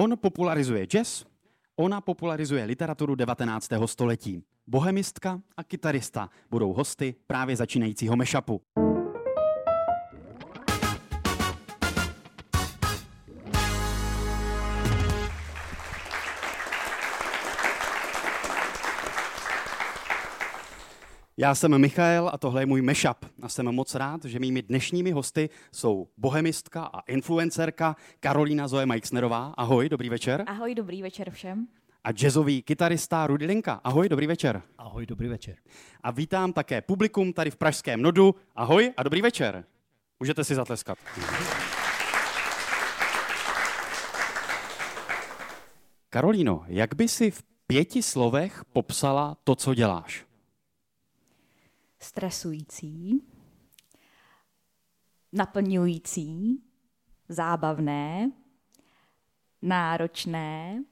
On popularizuje jazz, ona popularizuje literaturu 19. století. Bohemistka a kytarista budou hosty právě začínajícího mešapu. Já jsem Michael a tohle je můj mashup. A jsem moc rád, že mými dnešními hosty jsou bohemistka a influencerka Karolína Zoe Meixnerová. Ahoj, dobrý večer. Ahoj, dobrý večer všem. A jazzový kytarista Rudy Linka. Ahoj, dobrý večer. Ahoj, dobrý večer. A vítám také publikum tady v Pražském Nodu. Ahoj a dobrý večer. Můžete si zatleskat. Karolíno, jak by si v pěti slovech popsala to, co děláš? Stresující, naplňující, zábavné, náročné,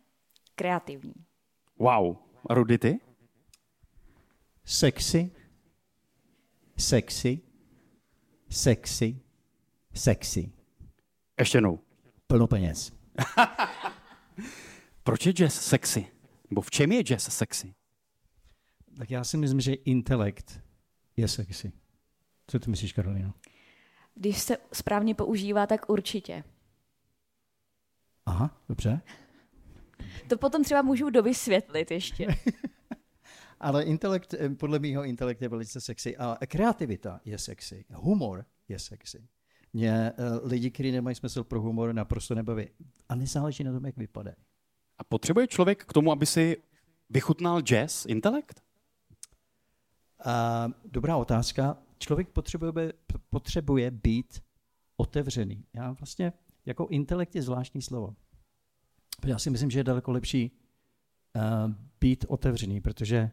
kreativní. Wow. Rudy, ty? Sexy, sexy, sexy, sexy. Ještě jednou. Plno peněz. Proč je jazz sexy? Nebo v čem je jazz sexy? Tak já si myslím, že intelekt je sexy. Co ty myslíš, Karolina? Když se správně používá, tak určitě. Aha, dobře. To potom třeba můžu dovysvětlit ještě. Ale intelekt, eh, podle mého intelekt je velice sexy a kreativita je sexy. Humor je sexy. Mě uh, lidi, kteří nemají smysl pro humor, naprosto nebaví. A nezáleží na tom, jak vypadá. A potřebuje člověk k tomu, aby si vychutnal jazz, intelekt? Uh, dobrá otázka. Člověk potřebuje, potřebuje být otevřený. Já vlastně, jako intelekt je zvláštní slovo. Já si myslím, že je daleko lepší uh, být otevřený, protože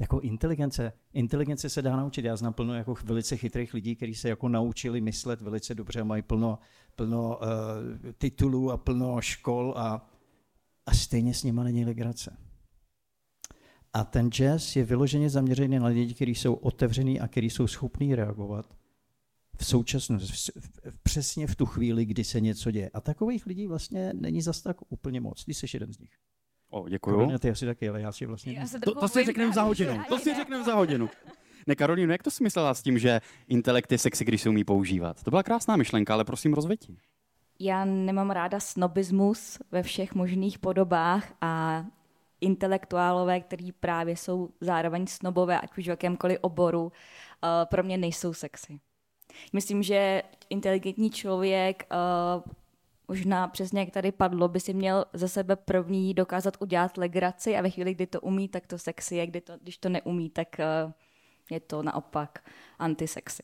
jako inteligence, inteligence se dá naučit. Já znám plno jako velice chytrých lidí, kteří se jako naučili myslet velice dobře a mají plno, plno uh, titulů a plno škol a, a stejně s nimi není legrace. A ten jazz je vyloženě zaměřený na lidi, kteří jsou otevření a kteří jsou schopní reagovat v současnosti, přesně v tu chvíli, kdy se něco děje. A takových lidí vlastně není zas tak úplně moc. Ty jsi jeden z nich. O, děkuju. Karolina, ty asi taky, ale já si vlastně... Já to, to si řekneme za hodinu. To si řekneme za hodinu. Ne, Karolíno, jak to si myslela s tím, že intelekt je sexy, když se umí používat? To byla krásná myšlenka, ale prosím rozvětí. Já nemám ráda snobismus ve všech možných podobách a intelektuálové, kteří právě jsou zároveň snobové, ať už v jakémkoliv oboru, uh, pro mě nejsou sexy. Myslím, že inteligentní člověk, uh, možná přesně jak tady padlo, by si měl za sebe první dokázat udělat legraci a ve chvíli, kdy to umí, tak to sexy je, kdy to, když to neumí, tak uh, je to naopak antisexy.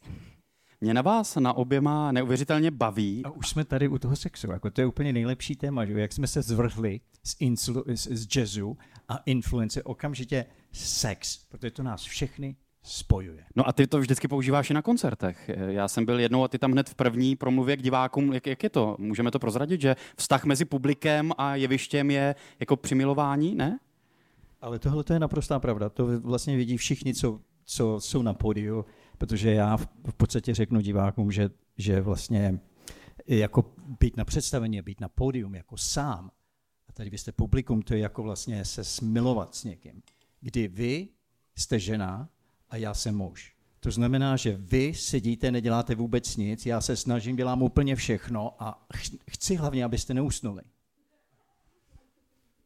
Mě na vás na oběma neuvěřitelně baví. A už jsme tady u toho sexu, jako to je úplně nejlepší téma, že? jak jsme se zvrhli z, inslu, z, z jazzu a influence okamžitě sex, protože to nás všechny spojuje. No a ty to vždycky používáš i na koncertech. Já jsem byl jednou a ty tam hned v první promluvě k divákům. Jak, jak je to? Můžeme to prozradit, že vztah mezi publikem a jevištěm je jako přimilování, ne? Ale tohle to je naprostá pravda. To vlastně vidí všichni, co, co jsou na pódiu protože já v, podstatě řeknu divákům, že, že vlastně jako být na představení, být na pódium jako sám, a tady vy jste publikum, to je jako vlastně se smilovat s někým, kdy vy jste žena a já jsem muž. To znamená, že vy sedíte, neděláte vůbec nic, já se snažím, dělám úplně všechno a chci hlavně, abyste neusnuli.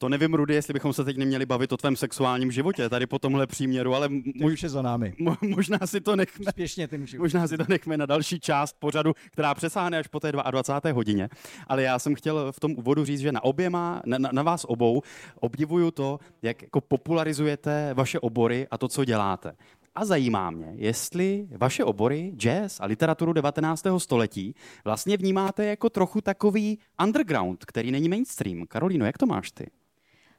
To nevím, Rudy, jestli bychom se teď neměli bavit o tvém sexuálním životě tady po tomhle příměru, ale muž je za námi. Mo, možná si to nechme. Spěšně ty Možná si to nechme na další část pořadu, která přesáhne až po té 22. hodině. Ale já jsem chtěl v tom úvodu říct, že na oběma, na, na vás obou obdivuju to, jak jako popularizujete vaše obory a to, co děláte. A zajímá mě, jestli vaše obory, jazz a literaturu 19. století, vlastně vnímáte jako trochu takový underground, který není mainstream. Karolíno, jak to máš ty?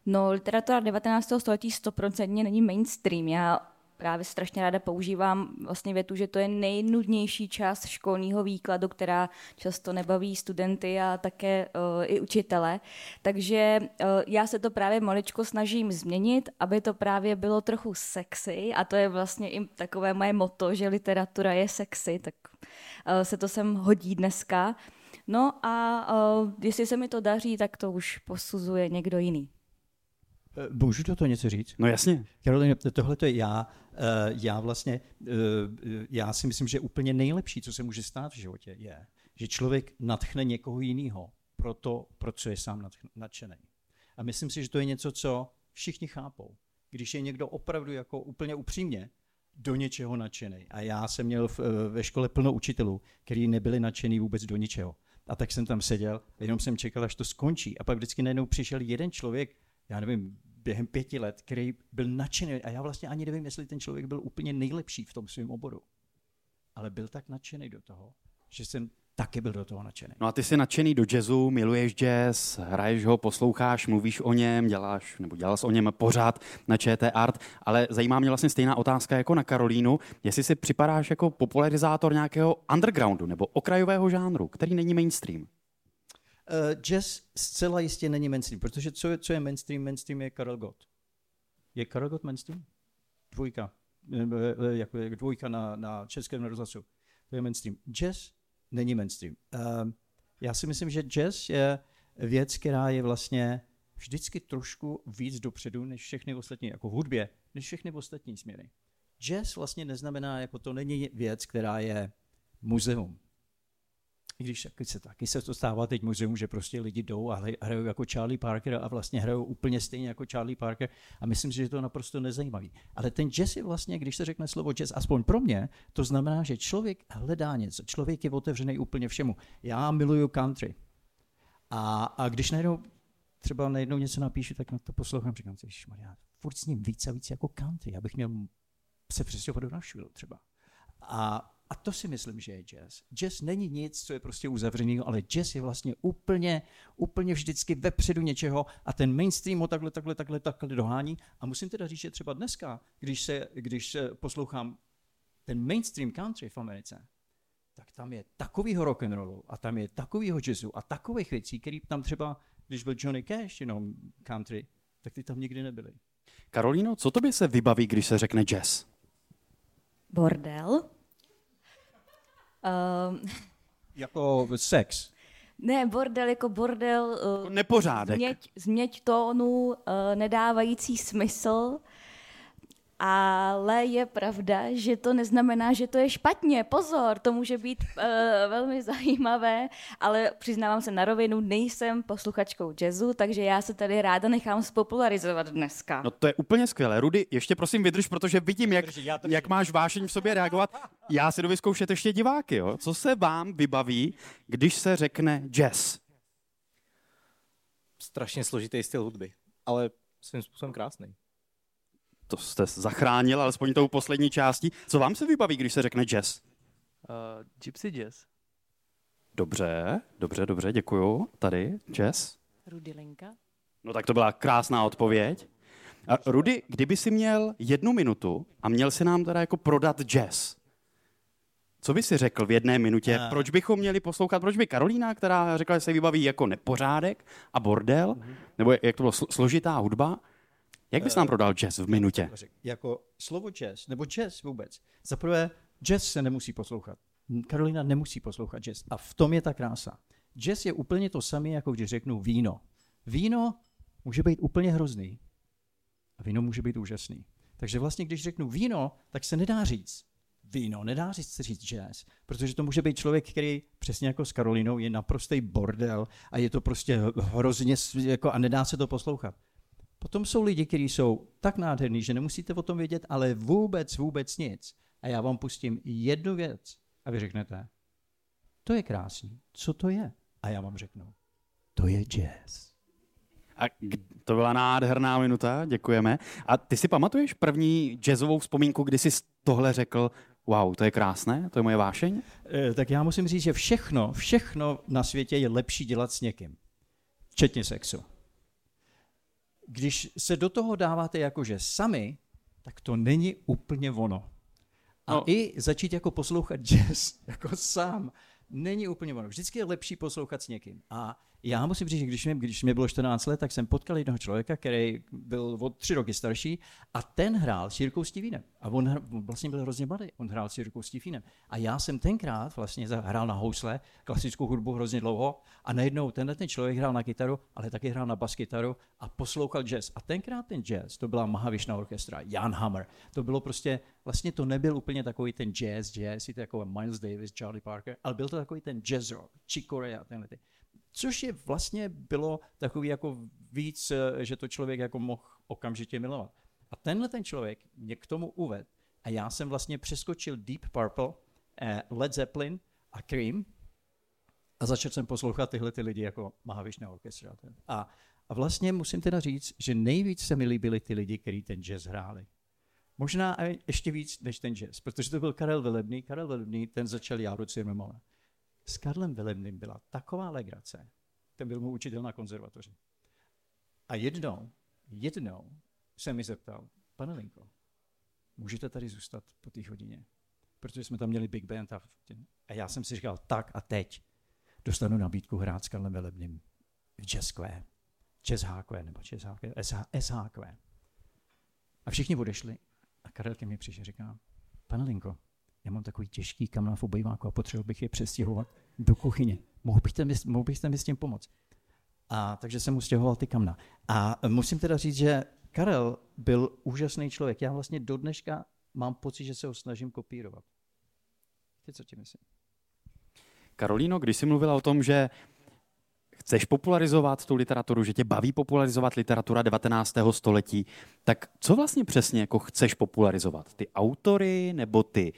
No, literatura 19. století stoprocentně není mainstream. Já právě strašně ráda používám vlastně větu, že to je nejnudnější část školního výkladu, která často nebaví studenty a také uh, i učitele. Takže uh, já se to právě maličko snažím změnit, aby to právě bylo trochu sexy a to je vlastně i takové moje moto, že literatura je sexy, tak uh, se to sem hodí dneska. No a uh, jestli se mi to daří, tak to už posuzuje někdo jiný. Eh, můžu to něco říct? No jasně. Karolina, tohle to je já. Eh, já vlastně, já si myslím, že úplně nejlepší, co se může stát v životě, je, že člověk natchne někoho jiného pro to, pro co je sám nadšený. A myslím si, že to je něco, co všichni chápou. Když je někdo opravdu jako úplně upřímně do něčeho nadšený. A já jsem měl v, ve škole plno učitelů, kteří nebyli nadšený vůbec do ničeho. A tak jsem tam seděl, jenom jsem čekal, až to skončí. A pak vždycky najednou přišel jeden člověk, já nevím, během pěti let, který byl nadšený. A já vlastně ani nevím, jestli ten člověk byl úplně nejlepší v tom svém oboru. Ale byl tak nadšený do toho, že jsem taky byl do toho nadšený. No a ty jsi nadšený do jazzu, miluješ jazz, hraješ ho, posloucháš, mluvíš o něm, děláš, nebo dělal o něm pořád na ČT Art, ale zajímá mě vlastně stejná otázka jako na Karolínu, jestli si připadáš jako popularizátor nějakého undergroundu nebo okrajového žánru, který není mainstream. Uh, jazz zcela jistě není mainstream, protože co je, co je mainstream? Mainstream je Karel Gott. Je Karel Gott mainstream? Dvojka. Eh, eh, jako dvojka na, na českém rozhlasu. To je mainstream. Jazz není mainstream. Uh, já si myslím, že jazz je věc, která je vlastně vždycky trošku víc dopředu než všechny ostatní, jako v hudbě, než všechny ostatní směry. Jazz vlastně neznamená, jako to není věc, která je muzeum i když taky se, taky se to stává teď muzeum, že prostě lidi jdou a hrajou jako Charlie Parker a vlastně hrajou úplně stejně jako Charlie Parker a myslím si, že to naprosto nezajímavý. Ale ten jazz je vlastně, když se řekne slovo jazz, aspoň pro mě, to znamená, že člověk hledá něco, člověk je otevřený úplně všemu. Já miluju country. A, a když najednou třeba najednou něco napíšu, tak na to poslouchám, říkám si, já furt s ním víc a víc jako country, já bych měl se přestěhovat do Nashville třeba. A a to si myslím, že je jazz. Jazz není nic, co je prostě uzavřený, ale jazz je vlastně úplně, úplně vždycky vepředu něčeho a ten mainstream ho takhle, takhle, takhle, takhle dohání. A musím teda říct, že třeba dneska, když se, když se poslouchám ten mainstream country v Americe, tak tam je takovýho rock and rollu a tam je takovýho jazzu a takových věcí, který tam třeba, když byl Johnny Cash, jenom country, tak ty tam nikdy nebyly. Karolíno, co tobě se vybaví, když se řekne jazz? Bordel. Um, jako sex. Ne, bordel jako bordel. Uh, nepořádek. Změť, změť tónu, uh, nedávající smysl. Ale je pravda, že to neznamená, že to je špatně. Pozor, to může být uh, velmi zajímavé, ale přiznávám se na rovinu, nejsem posluchačkou jazzu, takže já se tady ráda nechám spopularizovat dneska. No to je úplně skvělé. Rudy, ještě prosím vydrž, protože vidím, jak, jak máš vášeň v sobě reagovat. Já si jdu vyzkoušet ještě diváky. Jo? Co se vám vybaví, když se řekne jazz? Strašně složitý styl hudby, ale svým způsobem krásný to jste zachránil, alespoň tou poslední částí. Co vám se vybaví, když se řekne jazz? Uh, gypsy jazz. Dobře, dobře, dobře, děkuju. Tady, jazz. Rudy Linka. No tak to byla krásná odpověď. A Rudy, kdyby si měl jednu minutu a měl si nám teda jako prodat jazz, co by si řekl v jedné minutě? Uh. Proč bychom měli poslouchat? Proč by Karolína, která řekla, že se vybaví jako nepořádek a bordel, uh-huh. nebo jak to bylo složitá hudba, jak bys nám prodal jazz v minutě? Jako slovo jazz, nebo jazz vůbec. Za prvé, jazz se nemusí poslouchat. Karolina nemusí poslouchat jazz. A v tom je ta krása. Jazz je úplně to samé, jako když řeknu víno. Víno může být úplně hrozný. A víno může být úžasný. Takže vlastně, když řeknu víno, tak se nedá říct víno, nedá říct, říct jazz, protože to může být člověk, který přesně jako s Karolinou je naprostý bordel a je to prostě hrozně jako, a nedá se to poslouchat. Potom jsou lidi, kteří jsou tak nádherní, že nemusíte o tom vědět, ale vůbec, vůbec nic. A já vám pustím jednu věc a vy řeknete, to je krásný, co to je? A já vám řeknu, to je jazz. A to byla nádherná minuta, děkujeme. A ty si pamatuješ první jazzovou vzpomínku, kdy jsi tohle řekl, wow, to je krásné, to je moje vášeň? E, tak já musím říct, že všechno, všechno na světě je lepší dělat s někým. Včetně sexu když se do toho dáváte jakože sami, tak to není úplně ono. A no. i začít jako poslouchat jazz jako sám není úplně ono. Vždycky je lepší poslouchat s někým. A Já musím říct, že když mě, když mě bylo 14 let, tak jsem potkal jednoho člověka, který byl o tři roky starší a ten hrál s Jirkou Stevenem. A on, hr, on vlastně byl hrozně mladý, on hrál s Jirkou Stevenem. A já jsem tenkrát vlastně hrál na housle, klasickou hudbu hrozně dlouho a najednou tenhle ten člověk hrál na kytaru, ale taky hrál na baskytaru a poslouchal jazz. A tenkrát ten jazz, to byla Mahavišná orchestra, Jan Hammer. To bylo prostě, vlastně to nebyl úplně takový ten jazz, jazz, jako Miles Davis, Charlie Parker, ale byl to takový ten jazz rock, Chick Corea, tenhle ty. Což je vlastně bylo takový jako víc, eh, že to člověk jako mohl okamžitě milovat. A tenhle ten člověk mě k tomu uvedl a já jsem vlastně přeskočil Deep Purple, eh, Led Zeppelin a Cream a začal jsem poslouchat tyhle ty lidi jako Mahavišná orchestra. A, a vlastně musím teda říct, že nejvíc se mi líbili ty lidi, kteří ten jazz hráli. Možná ještě víc než ten jazz, protože to byl Karel Velebný. Karel Velebný, ten začal Járu Cimrmana s Karlem Velemným byla taková legrace. Ten byl můj učitel na konzervatoři. A jednou, jednou se mi zeptal, pane Linko, můžete tady zůstat po té hodině? Protože jsme tam měli Big Band a, a já jsem si říkal, tak a teď dostanu nabídku hrát s Karlem Velebným v jazzkvé, jazz HQ, nebo jazz HQ, SHQ. A všichni odešli a Karel ke mně přišel a říká, pane Linko, já mám takový těžký kamna v obejváku a potřeboval bych je přestěhovat do kuchyně. Mohl byste mi, mohl byste mi s tím pomoct? A takže jsem mu stěhoval ty kamna. A musím teda říct, že Karel byl úžasný člověk. Já vlastně do dneška mám pocit, že se ho snažím kopírovat. Ty co ti myslím? Karolíno, když jsi mluvila o tom, že chceš popularizovat tu literaturu, že tě baví popularizovat literatura 19. století, tak co vlastně přesně jako chceš popularizovat? Ty autory nebo ty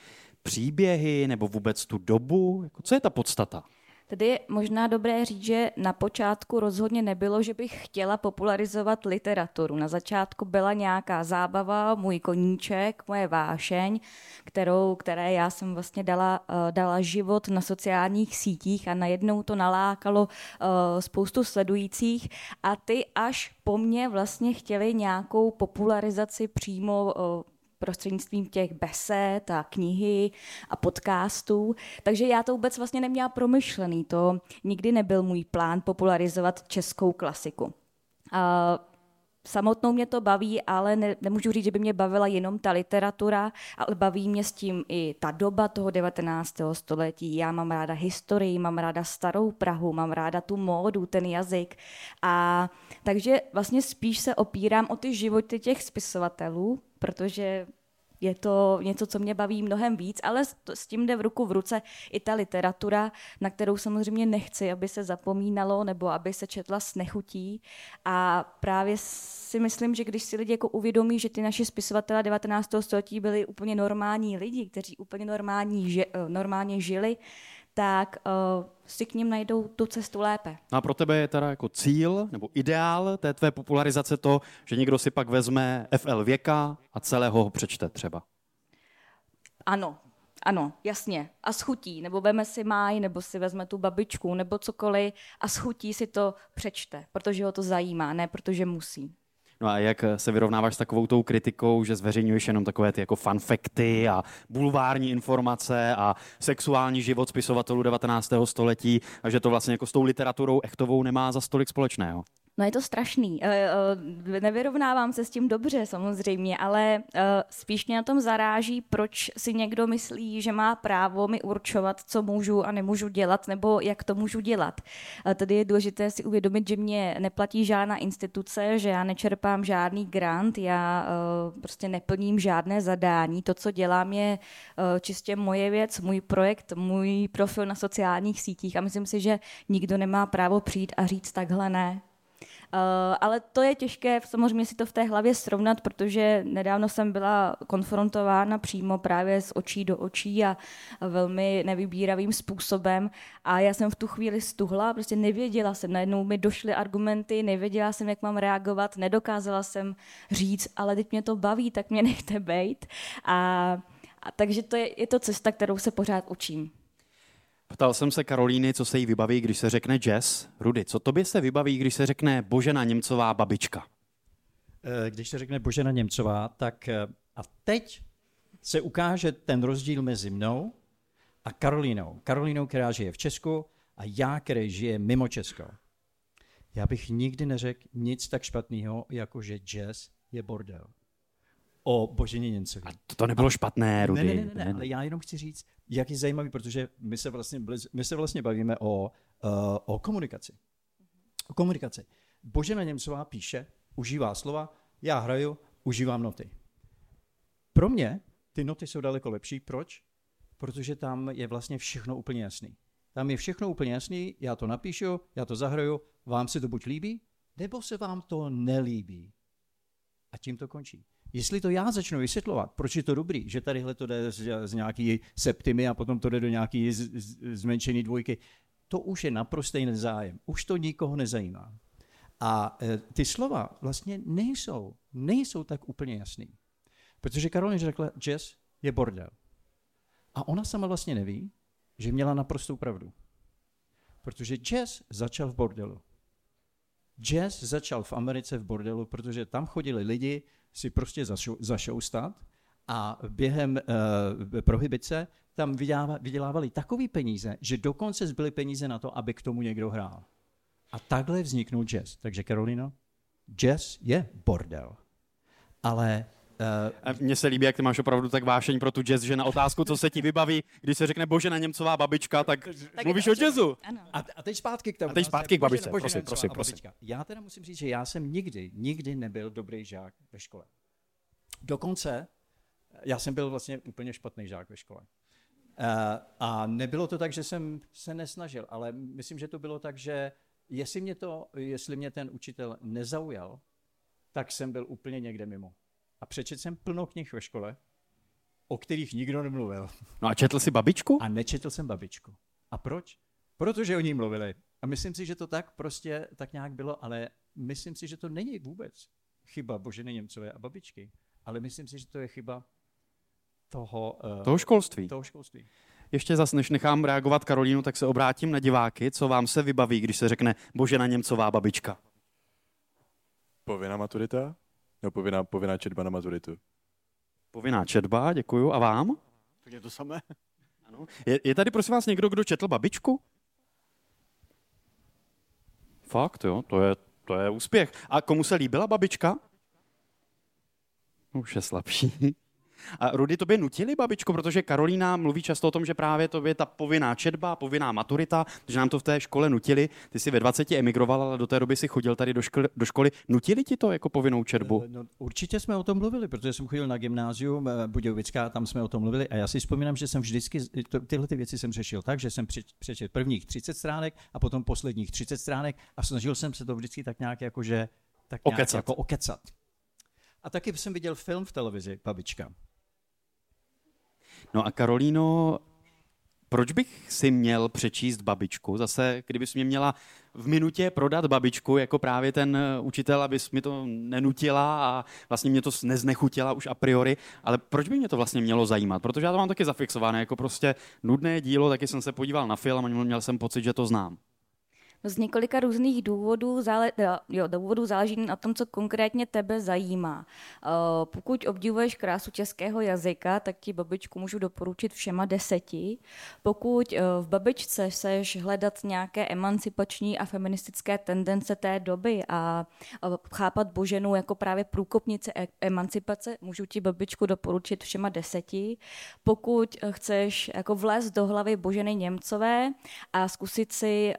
příběhy nebo vůbec tu dobu? Jako, co je ta podstata? Tady je možná dobré říct, že na počátku rozhodně nebylo, že bych chtěla popularizovat literaturu. Na začátku byla nějaká zábava, můj koníček, moje vášeň, kterou, které já jsem vlastně dala, uh, dala život na sociálních sítích a najednou to nalákalo uh, spoustu sledujících a ty až po mně vlastně chtěli nějakou popularizaci přímo uh, prostřednictvím těch besed a knihy a podcastů. Takže já to vůbec vlastně neměla promyšlený. To nikdy nebyl můj plán popularizovat českou klasiku. A samotnou mě to baví, ale ne, nemůžu říct, že by mě bavila jenom ta literatura, ale baví mě s tím i ta doba toho 19. století. Já mám ráda historii, mám ráda starou Prahu, mám ráda tu módu, ten jazyk. A takže vlastně spíš se opírám o ty životy těch spisovatelů, protože je to něco, co mě baví mnohem víc, ale s tím jde v ruku v ruce i ta literatura, na kterou samozřejmě nechci, aby se zapomínalo nebo aby se četla s nechutí. A právě si myslím, že když si lidi jako uvědomí, že ty naši spisovatelé 19. století byli úplně normální lidi, kteří úplně normální, eh, normálně žili, tak uh, si k ním najdou tu cestu lépe. No a pro tebe je teda jako cíl nebo ideál té tvé popularizace to, že někdo si pak vezme FL věka a celého ho přečte třeba? Ano, ano, jasně. A schutí, nebo veme si máj, nebo si vezme tu babičku, nebo cokoliv a schutí si to přečte, protože ho to zajímá, ne protože musí. No a jak se vyrovnáváš s takovou tou kritikou, že zveřejňuješ jenom takové ty jako fanfekty a bulvární informace a sexuální život spisovatelů 19. století a že to vlastně jako s tou literaturou echtovou nemá za stolik společného? No je to strašný. Eh, eh, nevyrovnávám se s tím dobře samozřejmě, ale eh, spíš mě na tom zaráží, proč si někdo myslí, že má právo mi určovat, co můžu a nemůžu dělat, nebo jak to můžu dělat. Tady je důležité si uvědomit, že mě neplatí žádná instituce, že já nečerpám žádný grant, já prostě neplním žádné zadání. To, co dělám, je čistě moje věc, můj projekt, můj profil na sociálních sítích a myslím si, že nikdo nemá právo přijít a říct takhle ne. Uh, ale to je těžké samozřejmě si to v té hlavě srovnat, protože nedávno jsem byla konfrontována přímo právě z očí do očí a velmi nevybíravým způsobem a já jsem v tu chvíli stuhla, prostě nevěděla jsem, najednou mi došly argumenty, nevěděla jsem, jak mám reagovat, nedokázala jsem říct, ale teď mě to baví, tak mě nechte bejt. A, a takže to je, je to cesta, kterou se pořád učím. Ptal jsem se Karolíny, co se jí vybaví, když se řekne jazz. Rudy, co tobě se vybaví, když se řekne Božena Němcová babička? Eh, když se řekne Božena Němcová, tak eh, a teď se ukáže ten rozdíl mezi mnou a Karolínou. Karolínou, která žije v Česku a já, který žije mimo Česko. Já bych nikdy neřekl nic tak špatného, jako že jazz je bordel. O Boženě Němcovi. A to, to nebylo špatné, Rudy. Ne, ne, ne, ne, ale já jenom chci říct, jak je zajímavý, protože my se vlastně, my se vlastně bavíme o, uh, o komunikaci. O komunikaci. Božena Němcová píše, užívá slova, já hraju, užívám noty. Pro mě ty noty jsou daleko lepší. Proč? Protože tam je vlastně všechno úplně jasný. Tam je všechno úplně jasný, já to napíšu, já to zahraju, vám se to buď líbí, nebo se vám to nelíbí. A tím to končí. Jestli to já začnu vysvětlovat, proč je to dobrý, že tadyhle to jde z, z nějaký septimy a potom to jde do nějaký z, z, zmenšený dvojky, to už je naprostý nezájem. Už to nikoho nezajímá. A e, ty slova vlastně nejsou, nejsou tak úplně jasný. Protože Karolina řekla, jazz je bordel. A ona sama vlastně neví, že měla naprostou pravdu. Protože jazz začal v bordelu. Jazz začal v Americe v bordelu, protože tam chodili lidi si prostě zašoustat a během uh, prohybice tam vydělávali takový peníze, že dokonce zbyly peníze na to, aby k tomu někdo hrál. A takhle vzniknul jazz. Takže Karolino, jazz je bordel. Ale Uh, Mně se líbí, jak ty máš opravdu tak vášeň pro tu jazz, že na otázku, co se ti vybaví, když se řekne Božena Němcová babička, tak, tak mluvíš o jazzu. A, a teď zpátky k tomu. A teď zpátky k babičce, prosím, prosím, prosím. Já teda musím říct, že já jsem nikdy, nikdy nebyl dobrý žák ve škole. Dokonce, já jsem byl vlastně úplně špatný žák ve škole. Uh, a nebylo to tak, že jsem se nesnažil, ale myslím, že to bylo tak, že jestli mě, to, jestli mě ten učitel nezaujal, tak jsem byl úplně někde mimo. A přečetl jsem plno knih ve škole, o kterých nikdo nemluvil. No a četl jsi babičku? A nečetl jsem babičku. A proč? Protože o ní mluvili. A myslím si, že to tak prostě tak nějak bylo, ale myslím si, že to není vůbec chyba Boženy Němcové a babičky, ale myslím si, že to je chyba toho, uh, toho školství. Toho školství. Ještě zas, než nechám reagovat Karolínu, tak se obrátím na diváky, co vám se vybaví, když se řekne Božena Němcová babička. Povinná maturita? No, povinná, povinná četba na maturitu. Povinná četba, děkuju. A vám? Tak je to samé. Ano. Je, je tady prosím vás někdo, kdo četl babičku? Fakt, jo, to je, to je úspěch. A komu se líbila babička? Už je slabší. A Rudy, tobě nutili babičko, protože Karolína mluví často o tom, že právě to je ta povinná četba, povinná maturita, že nám to v té škole nutili. Ty jsi ve 20 emigroval, ale do té doby si chodil tady do školy. Do školy. Nutili ti to jako povinnou četbu? No, určitě jsme o tom mluvili, protože jsem chodil na gymnázium eh, Budějovická, tam jsme o tom mluvili a já si vzpomínám, že jsem vždycky tyhle ty věci jsem řešil tak, že jsem přečetl prvních 30 stránek a potom posledních 30 stránek a snažil jsem se to vždycky tak nějak jako, že tak nějak okecat. jako okecat. A taky jsem viděl film v televizi, babička. No a Karolíno, proč bych si měl přečíst babičku? Zase, kdybys mě měla v minutě prodat babičku jako právě ten eh, učitel, abys mi to nenutila a vlastně mě to neznechutila už a priori, ale proč by mě to vlastně mělo zajímat? Protože já to mám taky zafixované jako prostě nudné dílo, taky jsem se podíval na film a měl jsem pocit, že to znám. Z několika různých důvodů, zále, jo, důvodů záleží na tom, co konkrétně tebe zajímá. Uh, pokud obdivuješ krásu českého jazyka, tak ti babičku můžu doporučit všema deseti. Pokud uh, v babičce seš hledat nějaké emancipační a feministické tendence té doby a chápat Boženu jako právě průkopnice emancipace, můžu ti babičku doporučit všema deseti. Pokud chceš jako vlézt do hlavy Boženy Němcové a zkusit si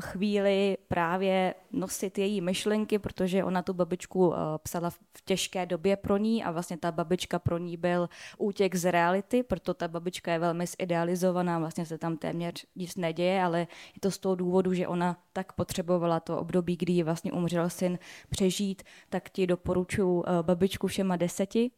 chvíli chvíli právě nosit její myšlenky, protože ona tu babičku uh, psala v těžké době pro ní a vlastně ta babička pro ní byl útěk z reality, proto ta babička je velmi zidealizovaná, vlastně se tam téměř nic neděje, ale je to z toho důvodu, že ona tak potřebovala to období, kdy vlastně umřel syn přežít, tak ti doporučuji uh, babičku všema deseti.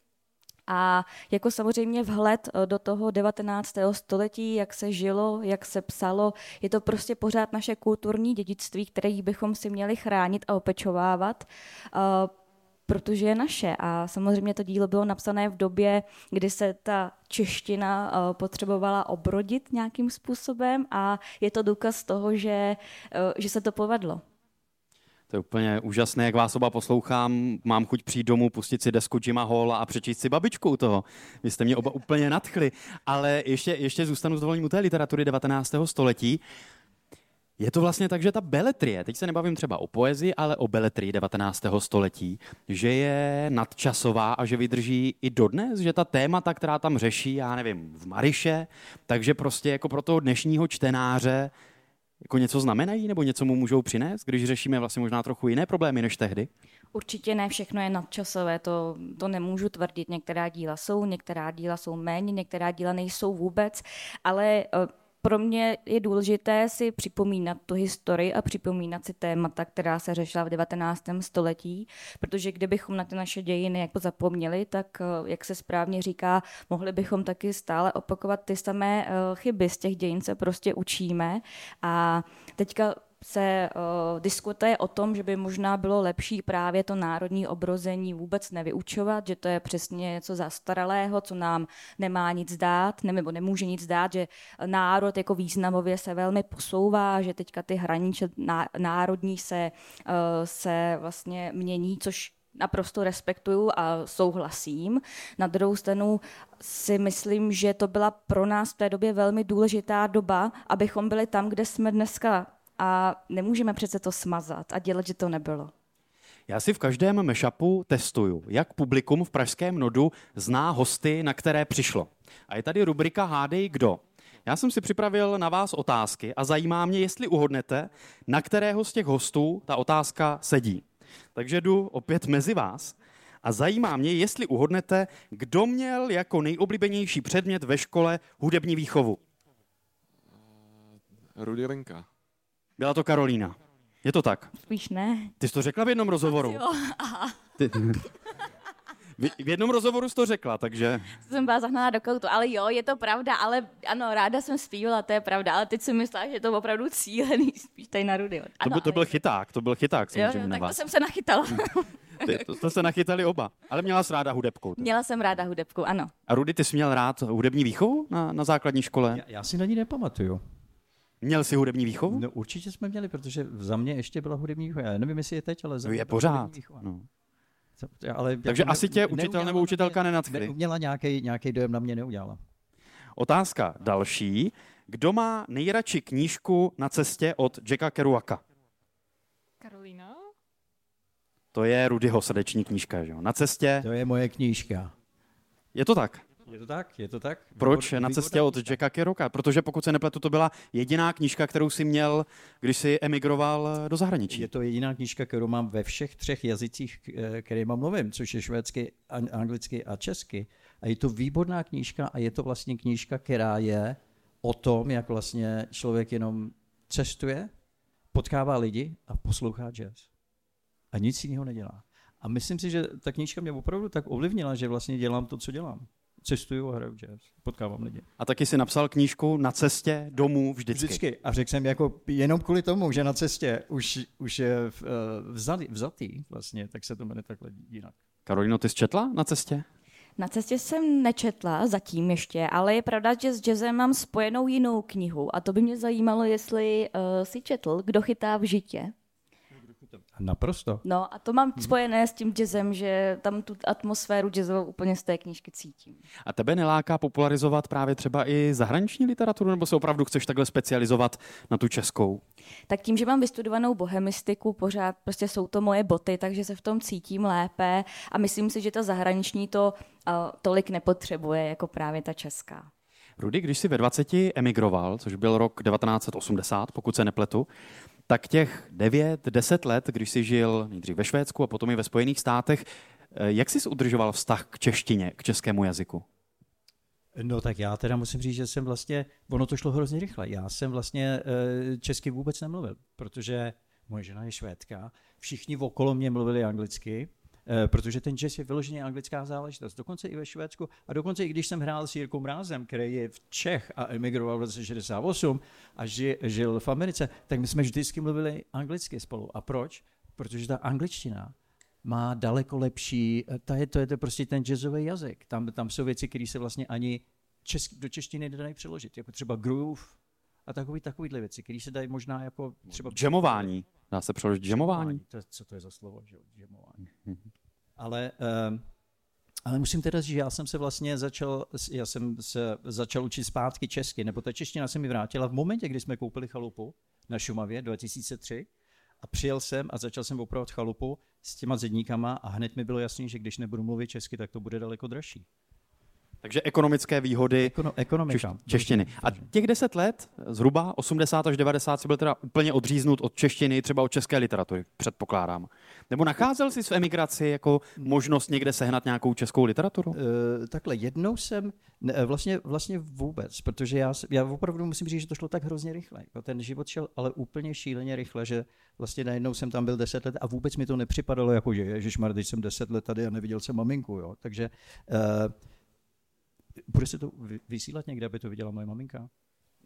A jako samozřejmě vhled eh, do toho 19. století, jak se žilo, jak se psalo, je to prostě pořád naše kulturní dědictví, které bychom si měli chránit a opečovávat eh, protože je naše. A samozřejmě to dílo bylo napsané v době, kdy se ta čeština eh, potřebovala obrodit nějakým způsobem a je to důkaz toho, že, že se to povedlo. To je úplně úžasné, jak vás oba poslouchám. Mám chuť přijít domů, pustit si desku Jima Hall a přečíst si babičku toho. Vy jste mě oba úplně nadchli. Ale ještě, ještě zůstanu s dovolením u té literatury 19. století. Je to vlastně tak, že ta beletrie, teď se nebavím třeba o poezii, ale o beletrii 19. století, že je nadčasová a že vydrží i dodnes, že ta témata, která tam řeší, já nevím, v Mariše, takže prostě jako pro toho dnešního čtenáře jako něco znamenají nebo něco mu můžou přinést, když řešíme vlastně možná trochu jiné problémy než tehdy? Určitě ne všechno je nadčasové, to, to nemůžu tvrdit. Některá díla jsou, některá díla jsou méně, některá díla nejsou vůbec, ale eh, pro mě je důležité si připomínat tu historii a připomínat si témata, která se řešila v 19. století, protože kdybychom na ty naše dějiny jako zapomněli, tak, eh, jak se správně říká, mohli bychom taky stále opakovat ty samé eh, chyby. Z těch dějin se prostě učíme a teďka se uh, diskutuje o tom, že by možná bylo lepší právě to národní obrození vůbec nevyučovat, že to je přesně něco zastaralého, co nám nemá nic dát, nebo nemůže nic dát, že národ jako významově se velmi posouvá, že teďka ty hranice národní se, uh, se vlastně mění, což naprosto respektuju a souhlasím. Na druhou stranu si myslím, že to byla pro nás v té době velmi důležitá doba, abychom byli tam, kde jsme dneska a nemůžeme přece to smazat a dělat, že to nebylo. Já si v každém mashupu testuju, jak publikum v pražském nodu zná hosty, na které přišlo. A je tady rubrika Hádej kdo. Já jsem si připravil na vás otázky a zajímá mě, jestli uhodnete, na kterého z těch hostů ta otázka sedí. Takže jdu opět mezi vás a zajímá mě, jestli uhodnete, kdo měl jako nejoblíbenější předmět ve škole hudební výchovu. Rudy Lenka. Byla to Karolína. Je to tak? Spíš ne. Ty jsi to řekla v jednom rozhovoru. Jo, aha. Ty, v jednom rozhovoru jsi to řekla, takže... Jsem byla zahnaná do koutu, ale jo, je to pravda, ale ano, ráda jsem zpívala, to je pravda, ale teď si myslela, že je to opravdu cílený spíš tady na Rudy. Ano, to, byl, to byl chyták, to byl chyták jo, jo, tak to jsem se nachytala. Ty, to jste se nachytali oba, ale měla jsi ráda hudebku. Tak. Měla jsem ráda hudebku, ano. A Rudy, ty jsi měl rád hudební výchovu na, na základní škole? Já, já si na ní nepamatuju. Měl jsi hudební výchovu? No určitě jsme měli, protože za mě ještě byla hudební výchova. Já nevím, jestli je teď, ale za no mě je byla pořád. hudební výchova. No. Ale Takže jako asi tě učitel nebo učitelka mě- nenadchli. Neuměla nějaký, nějaký dojem na mě neudělala. Otázka další. Kdo má nejradši knížku na cestě od Jacka Kerouaka? Karolína? To je Rudyho srdeční knížka, že jo? Na cestě. To je moje knížka. Je to tak? Je to tak? Je to tak? Proč Výbor- na cestě od. Jacka Kerouaka? Protože pokud se nepletu, to byla jediná knížka, kterou si měl, když si emigroval do zahraničí. Je to jediná knížka, kterou mám ve všech třech jazycích, eh, kterýma mluvím, což je švédsky, an- anglicky a česky. A je to výborná knížka a je to vlastně knížka, která je o tom, jak vlastně člověk jenom cestuje, potkává lidi a poslouchá jazz. A nic jiného nedělá. A myslím si, že ta knížka mě opravdu tak ovlivnila, že vlastně dělám to, co dělám. Cestuju a hraju jazz. Potkávám lidi. A taky si napsal knížku na cestě domů vždycky. Vždycky. A řekl jsem jako jenom kvůli tomu, že na cestě už, už je eh, vzali, vzatý vlastně, tak se to jmenuje takhle jinak. Karolino, ty jsi četla na cestě? Na cestě jsem nečetla zatím ještě, ale je pravda, že s jazzem mám spojenou jinou knihu a to by mě zajímalo, jestli uh, si četl Kdo chytá v žitě. Naprosto. No a to mám spojené s tím jazzem, že tam tu atmosféru jazzovou úplně z té knížky cítím. A tebe neláká popularizovat právě třeba i zahraniční literaturu, nebo se opravdu chceš takhle specializovat na tu českou? Tak tím, že mám vystudovanou bohemistiku, pořád prostě jsou to moje boty, takže se v tom cítím lépe a myslím si, že ta zahraniční to uh, tolik nepotřebuje jako právě ta česká. Rudy, když jsi ve 20 emigroval, což byl rok 1980, pokud se nepletu, tak těch 9-10 let, když jsi žil nejdřív ve Švédsku a potom i ve Spojených státech, eh, jak jsi udržoval vztah k češtině, k českému jazyku? No tak já teda musím říct, že jsem vlastně, ono to šlo hrozně rychle. Já jsem vlastně eh, česky vůbec nemluvil, protože moje žena je švédka, všichni okolo mě mluvili anglicky, protože ten jazz je vyloženě anglická záležitost. Dokonce i ve Švédsku a dokonce i když jsem hrál s Jirkou Mrázem, který je v Čech a emigroval v roce 68 a ži, žil v Americe, tak my jsme vždycky mluvili anglicky spolu. A proč? Protože ta angličtina má daleko lepší, eh, ta je, to je to prostě ten jazzový jazyk. Tam, tam jsou věci, které se vlastně ani česk, do češtiny nedají přeložit, jako třeba groove a takový, takovýhle věci, které se dají možná jako třeba... Jamování. Dá se přeložit jamování? To, co to je za slovo, že jo, jamování. Ale um, Ale musím teda říct, že já jsem se vlastně začal, já jsem se začal učit zpátky česky, nebo ta čeština se mi vrátila v momentě, kdy jsme koupili chalupu na Šumavě 2003 a přijel jsem a začal jsem opravovat chalupu s těma zedníkama a hned mi bylo jasné, že když nebudu mluvit česky, tak to bude daleko dražší. Takže ekonomické výhody Ekono, ekonomika. češ- češtiny. A těch deset let, zhruba 80 až 90, si byl teda úplně odříznut od češtiny, třeba od české literatury, předpokládám. Nebo nacházel jsi v emigraci jako možnost někde sehnat nějakou českou literaturu? Uh, takhle, jednou jsem, ne, eh, vlastně, vlastně vůbec, protože já, já opravdu musím říct, že to šlo tak hrozně rychle. Ten život šel ale úplně šíleně rychle, že vlastně najednou jsem tam byl deset let a vůbec mi to nepřipadalo jako, že ježišmar, teď jsem deset let tady a neviděl jsem maminku. Jo. Takže uh, bude se to vy- vysílat někde, aby to viděla moje maminka?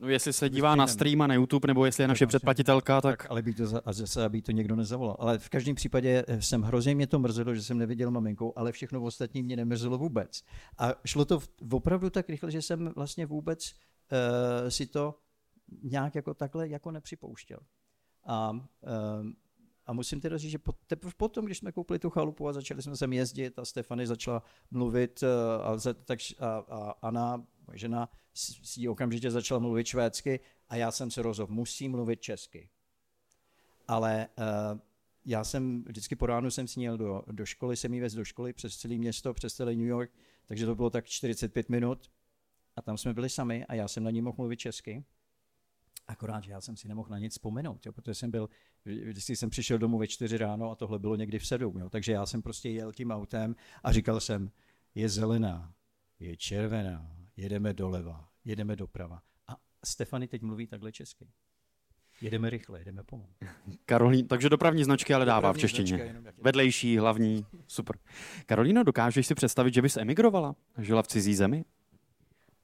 No jestli se dívá na stream a na YouTube, nebo jestli je naše předplatitelka, tak... Tak, ale by to za, a zase, aby to někdo nezavolal. Ale v každém případě eh, jsem hrozně mě to mrzelo, že jsem neviděl maminku, ale všechno ostatní mě nemrzelo vůbec. A šlo to v, opravdu tak rychle, že jsem vlastně vůbec uh, si to nějak jako takhle jako nepřipouštěl. A, uh, a musím teda říct, že teprve potom, když jsme koupili tu chalupu a začali jsme sem jezdit a Stefany začala mluvit uh, a, tak, a, a Anna, moje žena, s, s jí okamžitě začala mluvit švédsky a já jsem se rozhodl, musím mluvit česky. Ale uh, já jsem vždycky po ránu jsem s ní jel do, do školy, jsem jí vez do školy přes celé město, přes celý New York, takže to bylo tak 45 minut a tam jsme byli sami a já jsem na ní mohl mluvit česky. Akorát, že já jsem si nemohl na nic vzpomenout, jo, protože jsem byl, vždycky jsem přišel domů ve čtyři ráno a tohle bylo někdy v sedm, jo, takže já jsem prostě jel tím autem a říkal jsem, je zelená, je červená, jedeme doleva, jedeme doprava. A Stefany teď mluví takhle česky. Jedeme rychle, jedeme pomalu. Karolín, takže dopravní značky ale dává v Dopravní češtině. značka, jenom. Vedlejší, hlavní, super. Karolíno, dokážeš si představit, že bys emigrovala? Žila v cizí zemi?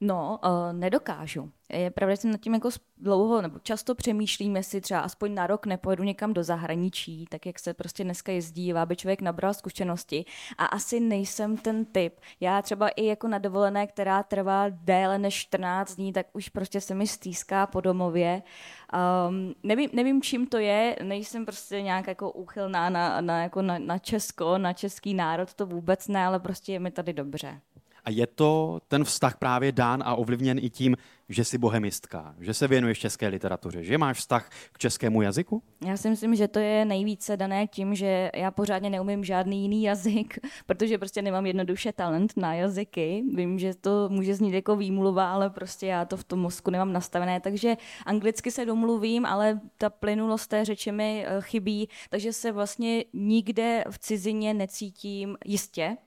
No, uh, nedokážu. Je pravda, že jsem nad tím jako dlouho nebo často přemýšlím, jestli třeba aspoň na rok nepojedu někam do zahraničí, tak jak se prostě dneska jezdí, aby člověk nabral zkušenosti. A asi nejsem ten typ. Já třeba i jako na dovolené, která trvá déle než 14 dní, tak už prostě se mi stýská po domově. Um, nevím, nevím, čím to je, nejsem prostě nějak jako úchylná na, na, jako na, na Česko, na český národ, to vůbec ne, ale prostě je mi tady dobře. A je to ten vztah právě dán a ovlivněn i tím, že jsi bohemistka, že se věnuješ české literatuře, že máš vztah k českému jazyku? Já si myslím, že to je nejvíce dané tím, že já pořádně neumím žádný jiný jazyk, protože prostě nemám jednoduše talent na jazyky. Vím, že to může znít jako výmluva, ale prostě já to v tom mozku nemám nastavené, takže anglicky se domluvím, ale ta plynulost té řeči mi eh, chybí, takže se vlastně nikde v cizině necítím jistě.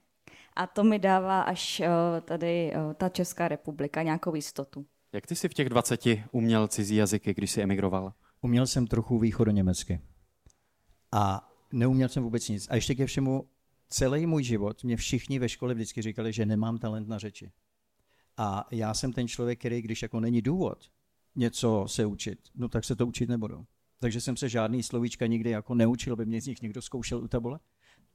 A to mi dává až eh, tady eh, ta Česká republika nějakou jistotu. Jak ty jsi v těch 20 uměl cizí jazyky, když jsi emigroval? Uměl jsem trochu východoněmecky. A neuměl jsem vůbec nic. A ještě ke všemu, celý můj život mě všichni ve škole vždycky říkali, že nemám talent na řeči. A já jsem ten člověk, který, když jako není důvod něco se učit, no tak se to učit nebudu. Takže jsem se žádný slovíčka nikdy jako neučil, aby mě z nich někdo zkoušel u tabule.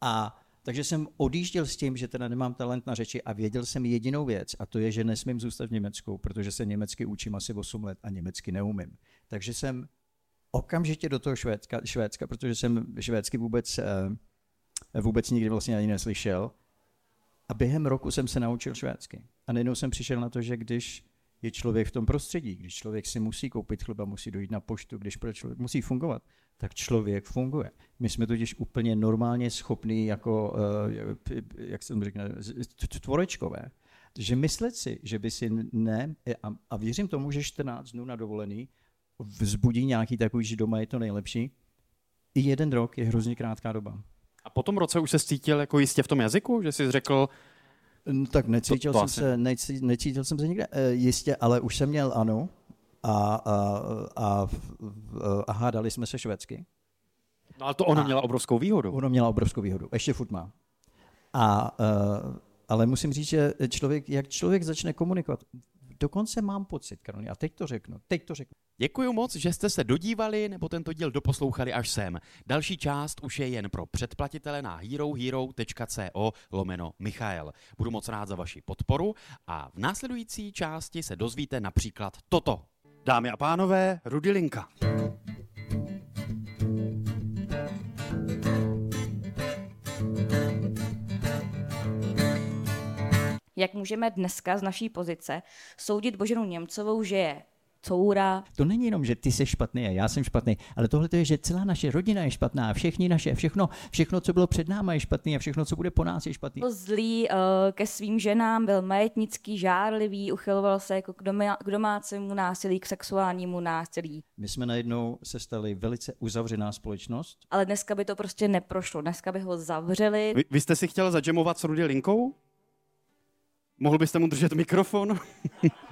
A takže jsem odjížděl s tím, že teda nemám talent na řeči a věděl jsem jedinou věc, a to je, že nesmím zůstat v Německu, protože se německy učím asi 8 let a německy neumím. Takže jsem okamžitě do toho Švédska, Švédska protože jsem švédsky vůbec, eh, vůbec nikdy vlastně ani neslyšel. A během roku jsem se naučil švédsky. A najednou jsem přišel na to, že když je člověk v tom prostředí, když člověk si musí koupit chleba, musí dojít na poštu, když pro člověk musí fungovat, tak člověk funguje. My jsme totiž úplně normálně schopní, jako, eh, jak se řekne, tvorečkové. Že myslet si, že by si ne, a, a věřím tomu, že 14 dnů na dovolený vzbudí nějaký takový, že doma je to nejlepší, i jeden rok je hrozně krátká doba. A po tom roce už se cítil jako jistě v tom jazyku, že jsi řekl, No, tak necítil, To- to jsem asi- se, necítil, necítil jsem se nikde e, jistě, ale už jsem měl ano a, a, a, a hádali jsme se švédsky. no ale to ona A- měla obrovskou výhodu. Ono měla obrovskou výhodu, ještě furt má. A, uh, ale musím říct, že člověk, jak člověk začne komunikovat, dokonce mám pocit, Karolina, a teď to řeknu, teď to řeknu. Děkuji moc, že jste se dodívali nebo tento díl doposlouchali až sem. Další část už je jen pro předplatitele na herohero.co lomeno Michael. Budu moc rád za vaši podporu a v následující části se dozvíte například toto. Dámy a pánové, Rudilinka. Jak můžeme dneska z naší pozice soudit Boženu Němcovou, že je coura, To není jenom, že ty jsi špatný a já jsem špatný, ale tohle to je, že celá naše rodina je špatná, všichni naše, všechno, všechno, co bylo před náma je špatný a všechno, co bude po nás je špatný. byl zlý uh, ke svým ženám, byl majetnický, žárlivý, uchyloval se jako k, doma, k domácímu násilí, k sexuálnímu násilí. My jsme najednou se stali velice uzavřená společnost. Ale dneska by to prostě neprošlo. Dneska by ho zavřeli. Vy, vy jste si chtěl zadžemovat s Rudy Linkou? Mohl byste mu držet mikrofon?